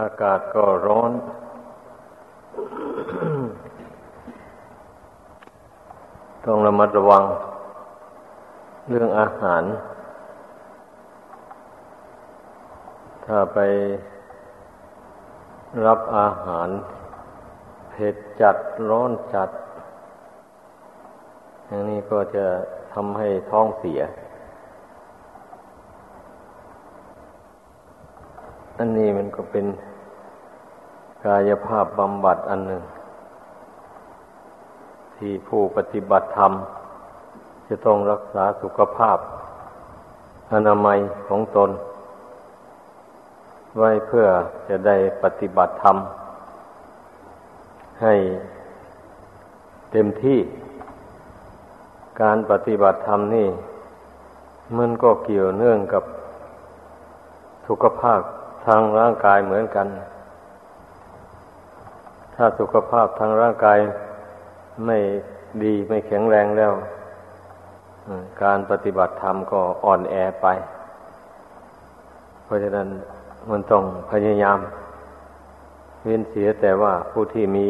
อากาศก็ร้อน ต้องระมัดระวัง เรื่องอาหาร ถ้าไปรับอาหาร เผ็ดจัดร้อนจัด อย่างนี้ก็จะทำให้ท้องเสีย อันนี้มันก็เป็นกายภาพบำบัดอันหนึ่ง ที่ผู้ปฏิบัติธรรม จะต้องรักษาสุขภาพ อนามัยของตน ไว้เพื่อจะได้ปฏิบัติธรรม ให้เต็มที่ การปฏิบัติธรรมนี่ มันก็เกี่ยวเนื่องกับสุขภาพ ทางร่างกายเหมือนกัน ถ้าสุขภาพทางร่างกายไม่ดีไม่แข็งแรงแล้ว การปฏิบัติธรรมก็อ่อนแอไป เพราะฉะนั้นมันต้องพยายาม เว้นเสียแต่ว่าผู้ที่มี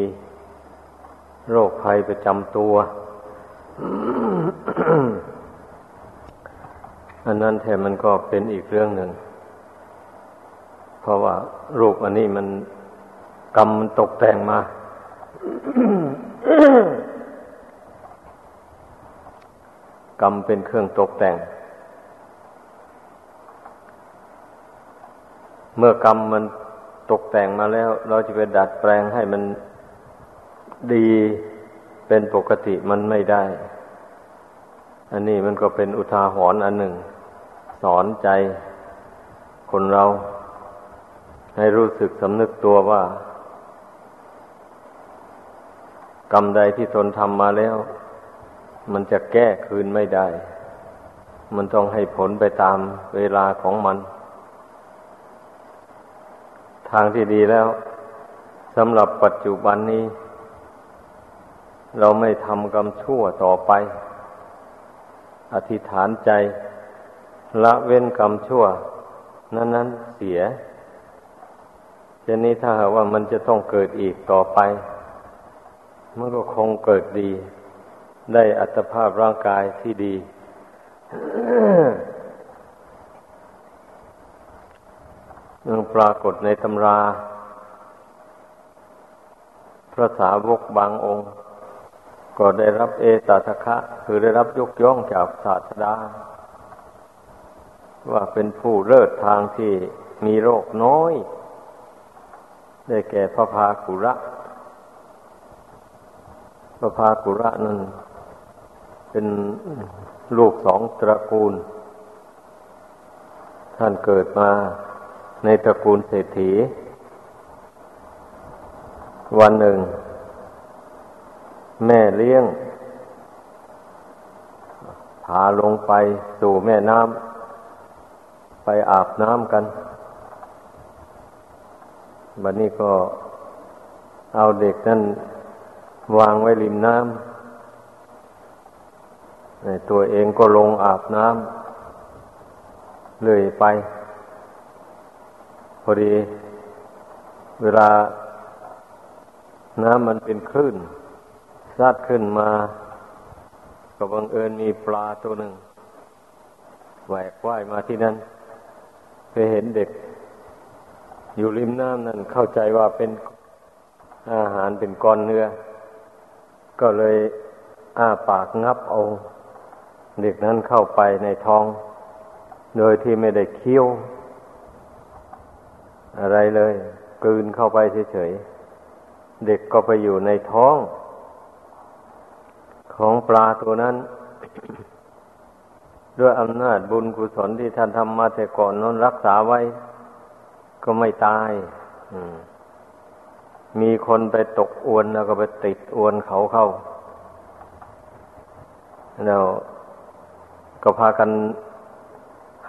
โรคภัยประจำตัว อันนั้นแทนมันก็เป็นอีกเรื่องหนึ่ง ราะว่ารูปอันนี้มันกรรมมันตกแต่งมา กรรมเป็นเครื่องตกแต่ง เมื่อกรรมมันตกแต่งมาแล้ว เราจะไปดัดแปลงให้มันดีเป็นปกติมันไม่ได้ อันนี้มันก็เป็นอุทาหรณ์อันหนึ่ง สอนใจคนเรา ให้รู้สึกสำนึกตัวว่า กรรมใดที่ตนทำมาแล้ว มันจะแก้คืนไม่ได้ มันต้องให้ผลไปตามเวลาของมัน ทางที่ดีแล้วสำหรับปัจจุบันนี้ เราไม่ทำกรรมชั่วต่อไป อธิษฐานใจ ละเว้นกรรมชั่ว นั้นนั้นเสีย ช่นนี้ถ้าหากว่ามันจะต้องเกิดอีกต่อไป มันก็คงเกิดดี ได้อัตภาพร่างกายที่ดีมันปรากฏในตำรา พระสาวกบางองค์ ก็ได้รับเอตตะคะ คือได้รับยกย่องจากศาสดา ว่าเป็นผู้เลิศทางที่มีโรคน้อย ได้แก่พระพากุระพระพากุระนั้น เป็นลูกสองตระกูล ท่านเกิดมาในตระกูลเศรษฐี วันหนึ่ง แม่เลี้ยงพาลงไปสู่แม่น้ำไปอาบน้ำกัน บัดนนี้ก็เอาเด็กนั่นวางไว้ริมน้ำตัวเองก็ลงอาบน้ำเลยไป พอดี เวลาน้ำมันเป็นคลื่นซัดขึ้นมา ก็บังเอิญมีปลาตัวหนึ่งแหวกว่ายมาที่นั่นไปเห็นเด็ก อยู่ริมน้ำนั่นเข้าใจว่าเป็นอาหารเป็นก้อนเนื้อ ก็เลยอ้าปากงับเอา เด็กนั้นเข้าไปในท้อง โดยที่ไม่ได้เคี้ยว อะไรเลย กลืนเข้าไปเฉยๆ เด็กก็ไปอยู่ในท้อง ของปลาตัวนั้น ด้วยอำนาจบุญกุศลที่ท่านทำมาแต่ก่อนนั้นรักษาไว้ ก็ไม่ตายมีคนไปตกอวนแล้วก็ไปติดอวนเขาเข้า แล้วก็พากัน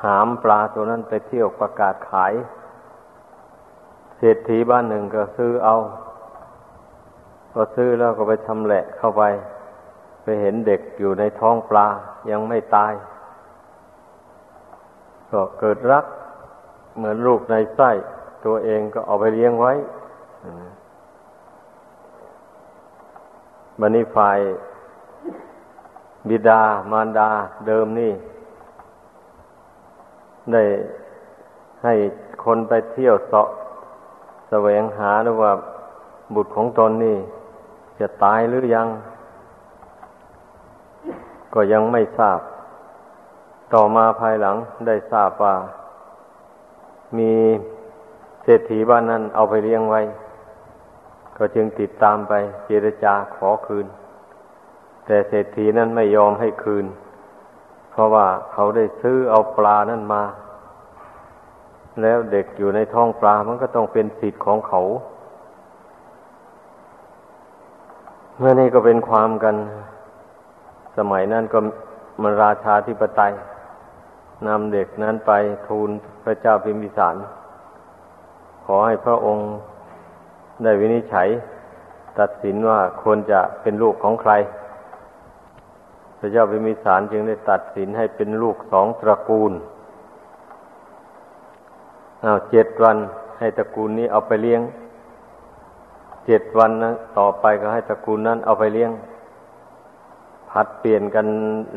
หามปลาตัวนั้นไปเที่ยวประกาศขาย เศรษฐีบ้านหนึ่งก็ซื้อเอา ก็ซื้อแล้วก็ไปชำแหละเข้าไป ไปเห็นเด็กอยู่ในท้องปลายังไม่ตาย ก็เกิดรัก เหมือนลูกในไส้ตัวเองก็เอาไปเลี้ยงไว้บันิฝ่ายบิดามารดาเดิมนี่ ได้ให้คนไปเที่ยวเสาะแสวงหาหรือว่าบุตรของตนนี่ จะตายหรือยัง ก็ยังไม่ทราบ ต่อมาภายหลังได้ทราบว่า มีเศรษฐีบ้านนั้นเอาไปเลี้ยงไว้ ก็จึงติดตามไปเจรจาขอคืน แต่เศรษฐีนั้นไม่ยอมให้คืน เพราะว่าเขาได้ซื้อเอาปลานั่นมา แล้วเด็กอยู่ในท้องปลามันก็ต้องเป็นสิทธิ์ของเขาเมื่อนี้ก็เป็นความกัน สมัยนั้นก็มันราชาธิปไตย นำเด็กนั้นไปทูลพระเจ้าพิมพิสาร ขอให้พระองค์ได้วินิจฉัย ตัดสินว่าควรจะเป็นลูกของใคร พระเจ้าพิมพิสารจึงได้ตัดสินให้เป็นลูกสองตระกูลเอาเจ็ดวันให้ตระกูลนี้เอาไปเลี้ยง เจ็ดวันนะต่อไปก็ให้ตระกูลนั้นเอาไปเลี้ยง ผัดเปลี่ยนกัน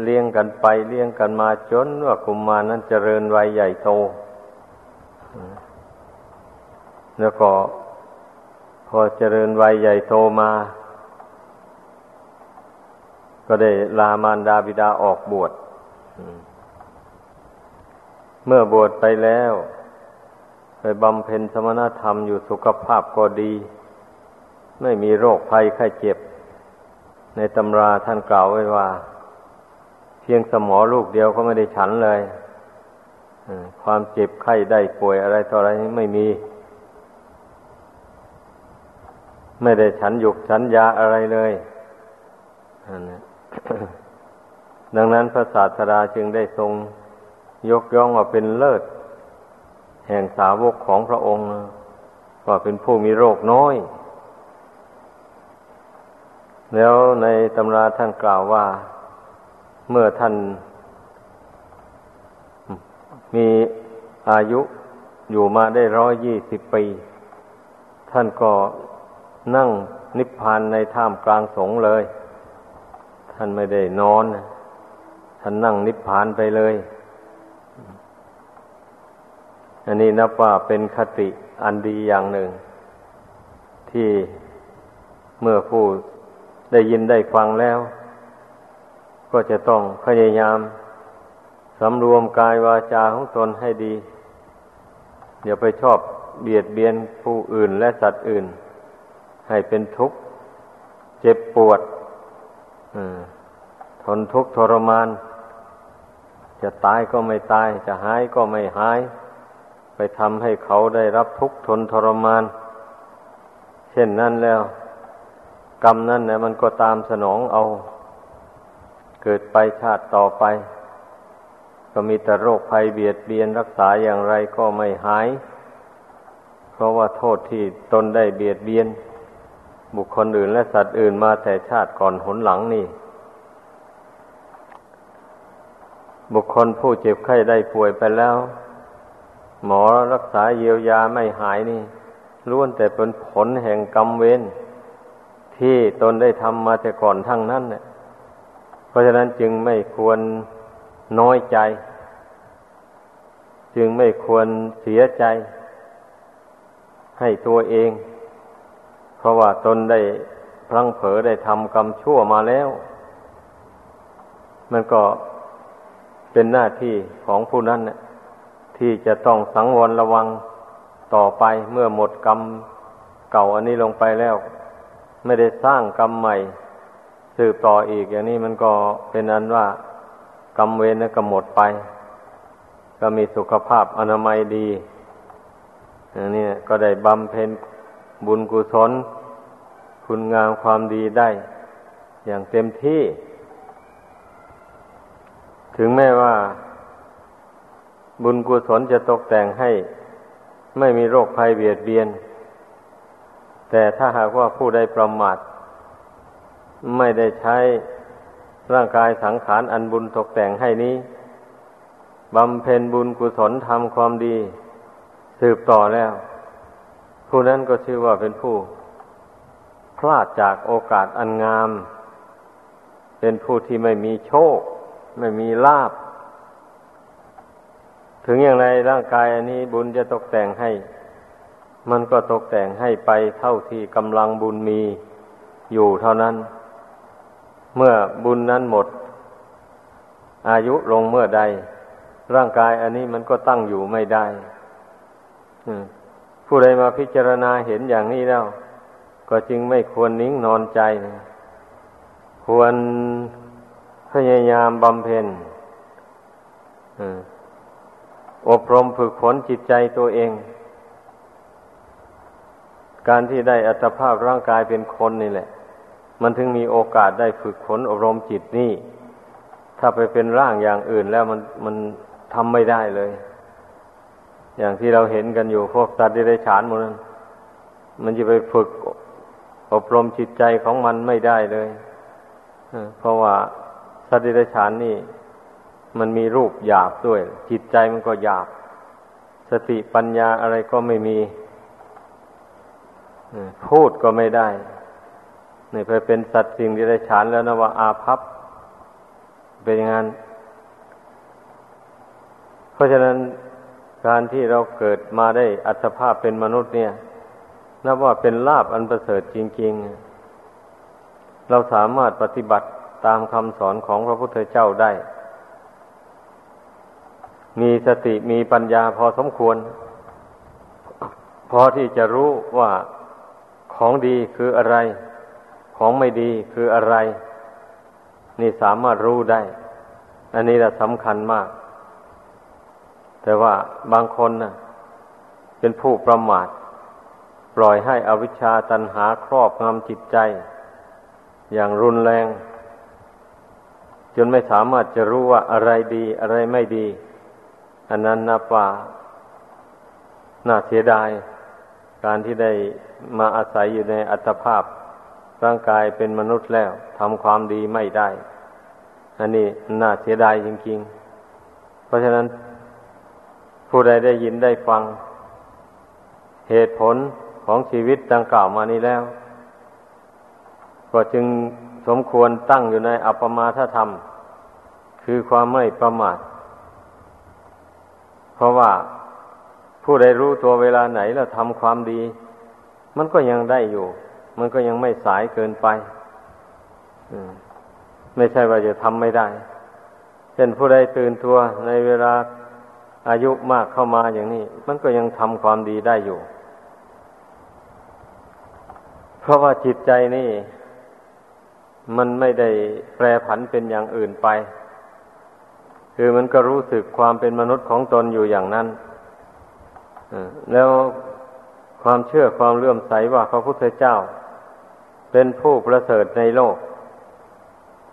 เลี้ยงกันไปเลี้ยงกันมาจนว่ากุมมานั้นเจริญวัยใหญ่โต แล้วก็ พอเจริญวัยใหญ่โตมา ก็ได้ลามานดาบิดาออกบวชเมื่อบวชไปแล้ว ไปบำเพ็ญสมณธรรมอยู่สุขภาพก็ดี ไม่มีโรคภัยไข้เจ็บ ในตำราท่านกล่าวไว้ว่า เพียงสมอลูกเดียวก็ไม่ได้ฉันเลยความเจ็บไข้ได้ป่วยอะไรต่ออะไรไม่มี ไม่ได้ฉันหยุกฉันยาอะไรเลยดังนั้นพระศาสดาจึงได้ทรงยกย่องว่าเป็นเลิศ แห่งสาวกของพระองค์ว่าเป็นผู้มีโรคน้อย แล้วในตำราท่านกล่าวว่า เมื่อท่าน มีอายุอยู่มาได้ร้อยยี่สิบปี ท่านก็นั่งนิพพานในท่ามกลางสงเลย ท่านไม่ได้นอน ท่านนั่งนิพพานไปเลย อันนี้นับว่าเป็นคติอันดีอย่างหนึ่ง ที่เมื่อผู้ ได้ยินได้ฟังแล้ว ก็จะต้องพยายามสำรวมกายวาจาของตนให้ดีอย่าไปชอบเบียดเบียนผู้อื่นและสัตว์อื่น ให้เป็นทุกข์เจ็บปวดทนทุกข์ทรมาน จะตายก็ไม่ตาย จะหายก็ไม่หาย ไปทำให้เขาได้รับทุกข์ทนทรมาน เช่นนั้นแล้ว กรรมนั้นนะมันก็ตามสนองเอา เกิดไปชาติต่อไป ก็มีแต่โรคภัยเบียดเบียนรักษาอย่างไรก็ไม่หาย เพราะว่าโทษที่ตนได้เบียดเบียน บุคคลอื่นและสัตว์อื่นมาแต่ชาติก่อนหนหลังนี่ บุคคลผู้เจ็บไข้ได้ป่วยไปแล้ว หมอรักษาเยียวยาไม่หายนี่ล้วนแต่เป็นผลแห่งกรรมเวร ที่ตนได้ทำมาแต่ก่อนทั้งนั้นเนี่ยเพราะฉะนั้นจึงไม่ควรน้อยใจ จึงไม่ควรเสียใจ ให้ตัวเอง เพราะว่าตนได้พลังเผลอได้ทำกรรมชั่วมาแล้ว มันก็เป็นหน้าที่ของผู้นั้นเนี่ยที่จะต้องสังวรระวังต่อไปเมื่อหมดกรรมเก่าอันนี้ลงไปแล้ว ไม่ได้สร้างกรรมใหม่ สืบต่ออีกอย่างนี้มันก็เป็นอันว่ากรรมเวรนั้นก็หมดไป ก็มีสุขภาพอนามัยดีอย่างนี้ก็ได้บำเพ็ญบุญกุศล คุณงามความดีได้ อย่างเต็มที่ ถึงแม้ว่า บุญกุศลจะตกแต่งให้ ไม่มีโรคภัยเบียดเบียน แต่ถ้าหากว่าผู้ใดประมาทไม่ได้ใช้ร่างกายสังขารอันบุญตกแต่งให้นี้บำเพ็ญบุญกุศลทำความดี สืบต่อแล้ว ผู้นั้นก็ชื่อว่าเป็นผู้ พลาดจากโอกาสอันงาม เป็นผู้ที่ไม่มีโชค ไม่มีลาบ ถึงอย่างไรร่างกายอันนี้บุญจะตกแต่งให้ มันก็ตกแต่งให้ไปเท่าที่กำลังบุญมีอยู่เท่านั้น เมื่อบุญนั้นหมด อายุลงเมื่อใด ร่างกายอันนี้มันก็ตั้งอยู่ไม่ได้ผู้ใดมาพิจารณาเห็นอย่างนี้แล้ว ก็จึงไม่ควรนิ่งนอนใจ ควรพยายามบำเพ็ญอบรมฝึกฝนจิตใจตัวเอง การที่ได้อัตภาพร่างกายเป็นคนนี่แหละ มันถึงมีโอกาสได้ฝึกฝนอบรมจิตนี่ ถ้าไปเป็นร่างอย่างอื่นแล้วมันมันทำไม่ได้เลย อย่างที่เราเห็นกันอยู่พวกสัตว์ดิเรกชันหมดนั้น มันจะไปฝึกอบรมจิตใจของมันไม่ได้เลยเพราะว่าสัตว์ดิเรกชันนี่ มันมีรูปหยาบด้วย จิตใจมันก็หยาบ สติปัญญาอะไรก็ไม่มี พูดก็ไม่ได้นี่ไปเป็นสัตว์สิ่งดิเรกชันแล้วนะว่าอาภัพเป็นอย่างนั้น เพราะฉะนั้นการที่เราเกิดมาได้อัตภาพเป็นมนุษย์เนี่ย นับว่าเป็นลาบอันประเสริฐจริง ๆ เราสามารถปฏิบัติตามคำสอนของพระพุทธเจ้าได้ มีสติมีปัญญาพอสมควร พอที่จะรู้ว่า ของดีคืออะไร ของไม่ดีคืออะไร นี่สามารถรู้ได้ อันนี้แหละสำคัญมาก แต่ว่าบางคนนะ่ะเป็นผู้ประมาท ปล่อยให้อวิชชาตันหาครอบงำจิตใจ อย่างรุนแรง จนไม่สามารถจะรู้ว่าอะไรดีอะไรไม่ดี อันนั้นนับว่าน่าเสียดาย การที่ได้มาอาศัยอยู่ในอัตภาพ ร่างกายเป็นมนุษย์แล้วทำความดีไม่ได้ อันนี้น่าเสียดายจริง ๆ เพราะฉะนั้น ผู้ใดได้ยินได้ฟัง เหตุผลของชีวิตดังกล่าวมานี้แล้ว ก็จึงสมควรตั้งอยู่ในอัปปมาทธรรม คือความไม่ประมาท เพราะว่า ผู้ใดรู้ตัวเวลาไหนแล้วทำความดี มันก็ยังได้อยู่ มันก็ยังไม่สายเกินไปไม่ใช่ว่าจะทำไม่ได้ เช่นผู้ใดตื่นตัวในเวลาอายุมากเข้ามาอย่างนี้ มันก็ยังทำความดีได้อยู่ เพราะว่าจิตใจนี่ มันไม่ได้แปรผันเป็นอย่างอื่นไป คือมันก็รู้สึกความเป็นมนุษย์ของตนอยู่อย่างนั้น แล้วความเชื่อความเลื่อมใสว่าพระพุทธเจ้า เป็นผู้ประเสริฐในโลก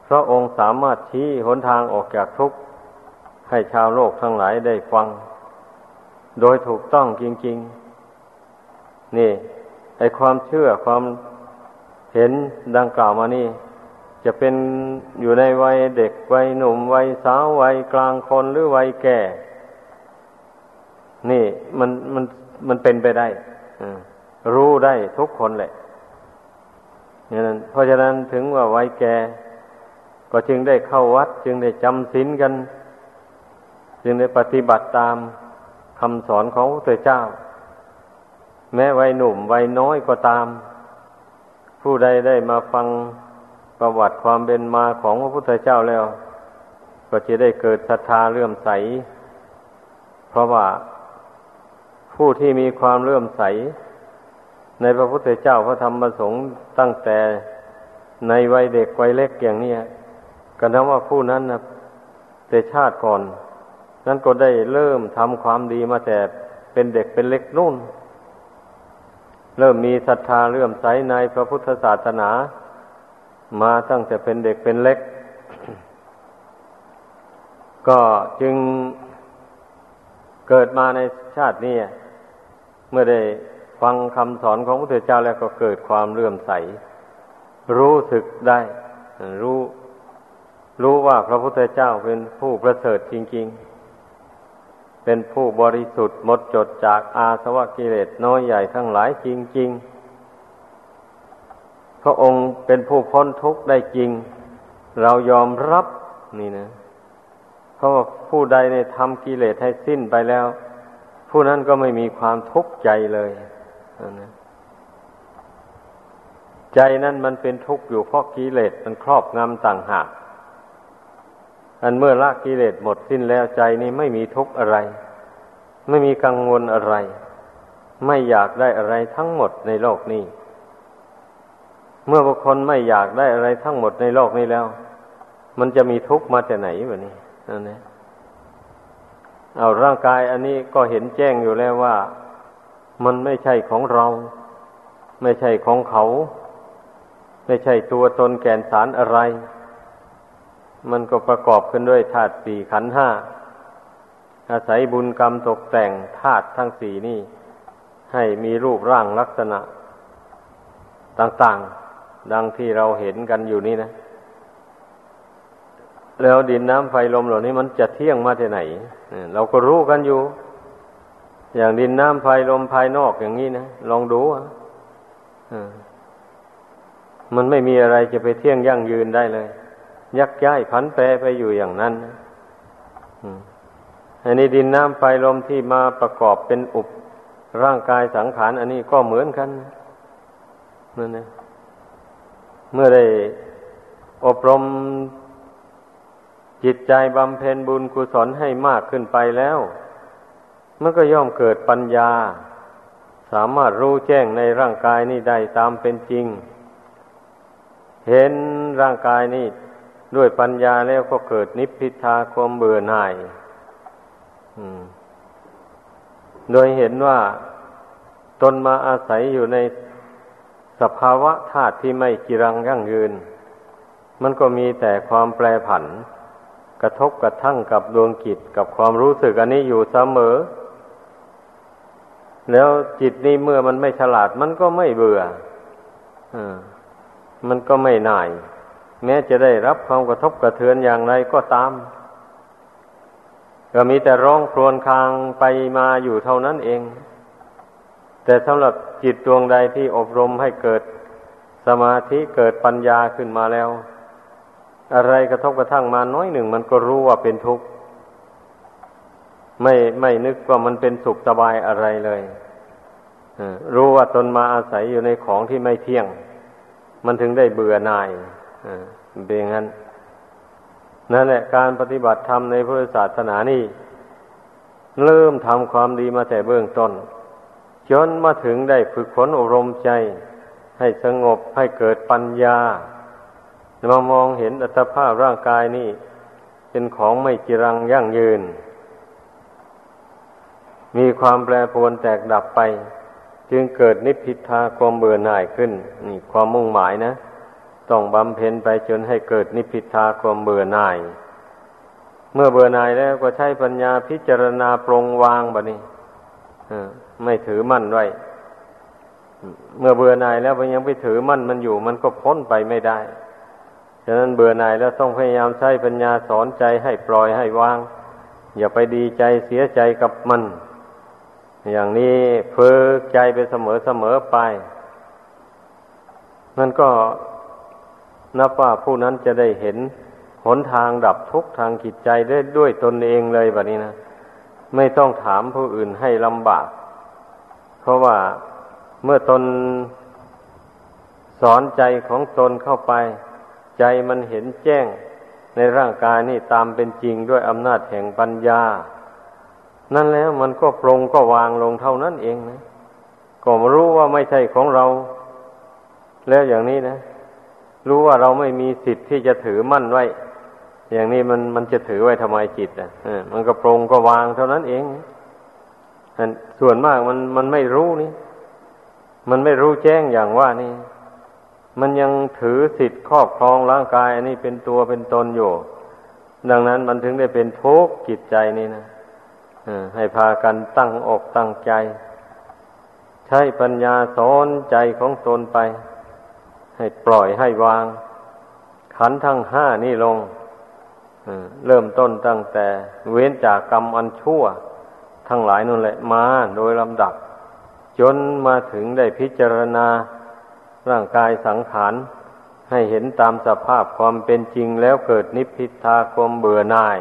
พระองค์สามารถชี้หนทางออกจากทุกข์ให้ชาวโลกทั้งหลายได้ฟัง โดยถูกต้องจริง ๆ นี่ไอความเชื่อความเห็นดังกล่าวมานี่ จะเป็นอยู่ในวัยเด็กวัยหนุ่มวัยสาววัยกลางคนหรือวัยแก่ นี่มันมันมันเป็นไปได้รู้ได้ทุกคนแหละนี่นั้นเพราะฉะนั้นถึงว่าไวัยแก่ก็จึงได้เข้าวัด จึงได้จำศีลกัน จึงได้ปฏิบัติตามคำสอนของพระเจ้า แม้วัยหนุ่มวัยน้อยก็ตาม ผู้ใดได้มาฟังประวัติความเป็นมาของพระพุทธเจ้าแล้ว ก็จะได้เกิดศรัทธาเลื่อมใส เพราะว่า ผู้ที่มีความเลื่อมใส ในพระพุทธเจ้าพระธรรมประสงค์ตั้งแต่ในวัยเด็กวัยเล็กอย่างนี้กันทั้งว่าผู้นั้นนะแต่ชาติก่อน นั้นก็ได้เริ่มทำความดีมาแต่เป็นเด็กเป็นเล็กนุ่น เริ่มมีศรัทธาเลื่อมใสในพระพุทธศาสนา มาตั้งแต่เป็นเด็กเป็นเล็ก ก็จึงเกิดมาในชาตินี้ เมื่อได้ฟังคำสอนของพระพุทธเจ้าแล้วก็เกิดความเลื่อมใส รู้สึกได้ รู้ รู้ว่าพระพุทธเจ้าเป็นผู้ประเสริฐจริง ๆ เป็นผู้บริสุทธิ์หมดจดจากอาสวะกิเลสน้อยใหญ่ทั้งหลายจริง ๆ พระองค์เป็นผู้พ้นทุกข์ได้จริง เรายอมรับนี่นะเพราะว่าผู้ใดในทำกิเลสให้สิ้นไปแล้ว ผู้นั้นก็ไม่มีความทุกข์ใจเลยนะใจนั้นมันเป็นทุกข์อยู่เพราะกิเลสมันครอบงำต่างหาก อันเมื่อละกิเลสหมดสิ้นแล้วใจนี้ไม่มีทุกข์อะไร ไม่มีกังวลอะไร ไม่อยากได้อะไรทั้งหมดในโลกนี้ เมื่อบุคคลไม่อยากได้อะไรทั้งหมดในโลกนี้แล้ว มันจะมีทุกข์มาจากไหนแบบนี้นั่นเอง เอาร่างกายอันนี้ก็เห็นแจ้งอยู่แล้วว่า มันไม่ใช่ของเรา ไม่ใช่ของเขา ไม่ใช่ตัวตนแก่นสารอะไร มันก็ประกอบขึ้นด้วยธาตุสี่ขันห้าอาศัยบุญกรรมตกแต่งธาตุทั้งสี่นี่ ให้มีรูปร่างลักษณะ ต่างๆ ดังที่เราเห็นกันอยู่นี่นะ แล้วดินน้ำไฟลมเหล่านี้มันจะเที่ยงมาที่ไหนเราก็รู้กันอยู่ อย่างดินน้ำไฟลมภายนอกอย่างนี้นะลองดูอะมันไม่มีอะไรจะไปเที่ยงยั่งยืนได้เลย ยักย้ายผันแปรไปอยู่อย่างนั้นอันนี้ดินน้ำไฟลมที่มาประกอบเป็นอุปร่างกายสังขารอันนี้ก็เหมือนกันนั่นนะเมื่อได้อบรม จิตใจบำเพ็ญบุญกุศลให้มากขึ้นไปแล้ว มันก็ย่อมเกิดปัญญา สามารถรู้แจ้งในร่างกายนี้ได้ตามเป็นจริง เห็นร่างกายนี้ด้วยปัญญาแล้วก็เกิดนิพพิทาความเบื่อหน่ายโดยเห็นว่าตนมาอาศัยอยู่ในสภาวะธาตุที่ไม่กิรังยั่งยืน มันก็มีแต่ความแปรผัน กระทบกระทั่งกับดวงจิตกับความรู้สึกอันนี้อยู่เสมอ แล้วจิตนี้เมื่อมันไม่ฉลาดมันก็ไม่เบื่ออมันก็ไม่น่าย แม้จะได้รับความกระทบกระเทือนอย่างไรก็ตาม ก็มีแต่ร้องครวญครางไปมาอยู่เท่านั้นเอง แต่สำหรับจิตดวงใดที่อบรมให้เกิดสมาธิเกิดปัญญาขึ้นมาแล้ว อะไรกระทบกระทั่งมาน้อยหนึ่ง มันก็รู้ว่าเป็นทุกข์ไม่ไม่นึกว่ามันเป็นสุขสบายอะไรเลยรู้ว่าตนมาอาศัยอยู่ในของที่ไม่เที่ยง มันถึงได้เบื่อหน่ายเป็นอย่างนั้นนั่นแหละการปฏิบัติธรรมในพุทธศาสนานี่เริ่มทำความดีมาแต่เบื้องต้น จนมาถึงได้ฝึกฝนอบรมใจ ให้สงบให้เกิดปัญญา มามองเห็นอัตภาพร่างกายนี่เป็นของไม่จรังยั่งยืน มีความแปรปรวนแตกดับไป จึงเกิดนิพพิทาความเบื่อหน่ายขึ้น นี่ความมุ่งหมายนะต้องบำเพ็ญไปจนให้เกิดนิพพิทาความเบื่อหน่าย เมื่อเบื่อหน่ายแล้วก็ใช้ปัญญาพิจารณาปรงวางบะนี้ไม่ถือมั่นไว้ เมื่อเบื่อหน่ายแล้วมันยังไปถือมั่นมันอยู่ มันก็พ้นไปไม่ได้ ฉะนั้นเบื่อหน่ายแล้วต้องพยายามใช้ปัญญาสอนใจให้ปล่อยให้วาง อย่าไปดีใจเสียใจกับมัน อย่างนี้ฝึกใจไปเสมอเสมอไป นั่นก็นับว่าผู้นั้นจะได้เห็นหนทางดับทุกข์ทางจิตใจได้ด้วยตนเองเลยแบบนี้นะไม่ต้องถามผู้อื่นให้ลำบาก เพราะว่าเมื่อตนสอนใจของตนเข้าไป ใจมันเห็นแจ้งในร่างกายนี่ตามเป็นจริงด้วยอำนาจแห่งปัญญา นั่นแล้วมันก็ปรงก็วางลงเท่านั้นเองนะก็รู้ว่าไม่ใช่ของเรา แล้วอย่างนี้นะ รู้ว่าเราไม่มีสิทธิ์ที่จะถือมั่นไว้ อย่างนี้มันมันจะถือไว้ทำไมจิตอะมันก็ปรงก็วางเท่านั้นเองส่วนมากมันมันไม่รู้นี่ มันไม่รู้แจ้งอย่างว่านี่ มันยังถือสิทธิ์ครอบครองร่างกาย อันนี้เป็นตัวเป็นตนอยู่ ดังนั้นมันถึงได้เป็นทุกข์จิตใจนี่นะให้พากันตั้งอกตั้งใจ ใช้ปัญญาสอนใจของตนไป ให้ปล่อยให้วาง ขันทั้งห้านี่ลงเริ่มต้นตั้งแต่เว้นจากกรรมอันชั่ว ทั้งหลายนั่นแหละมาโดยลำดับ จนมาถึงได้พิจารณา ร่างกายสังขารให้เห็นตามสภาพความเป็นจริงแล้วเกิดนิพพิทาความเบื่อหน่าย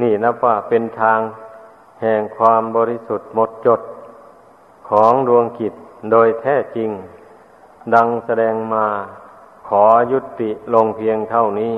นี่นะว่าเป็นทางแห่งความบริสุทธิ์หมดจดของดวงกิจโดยแท้จริง ดังแสดงมาขอยุติลงเพียงเท่านี้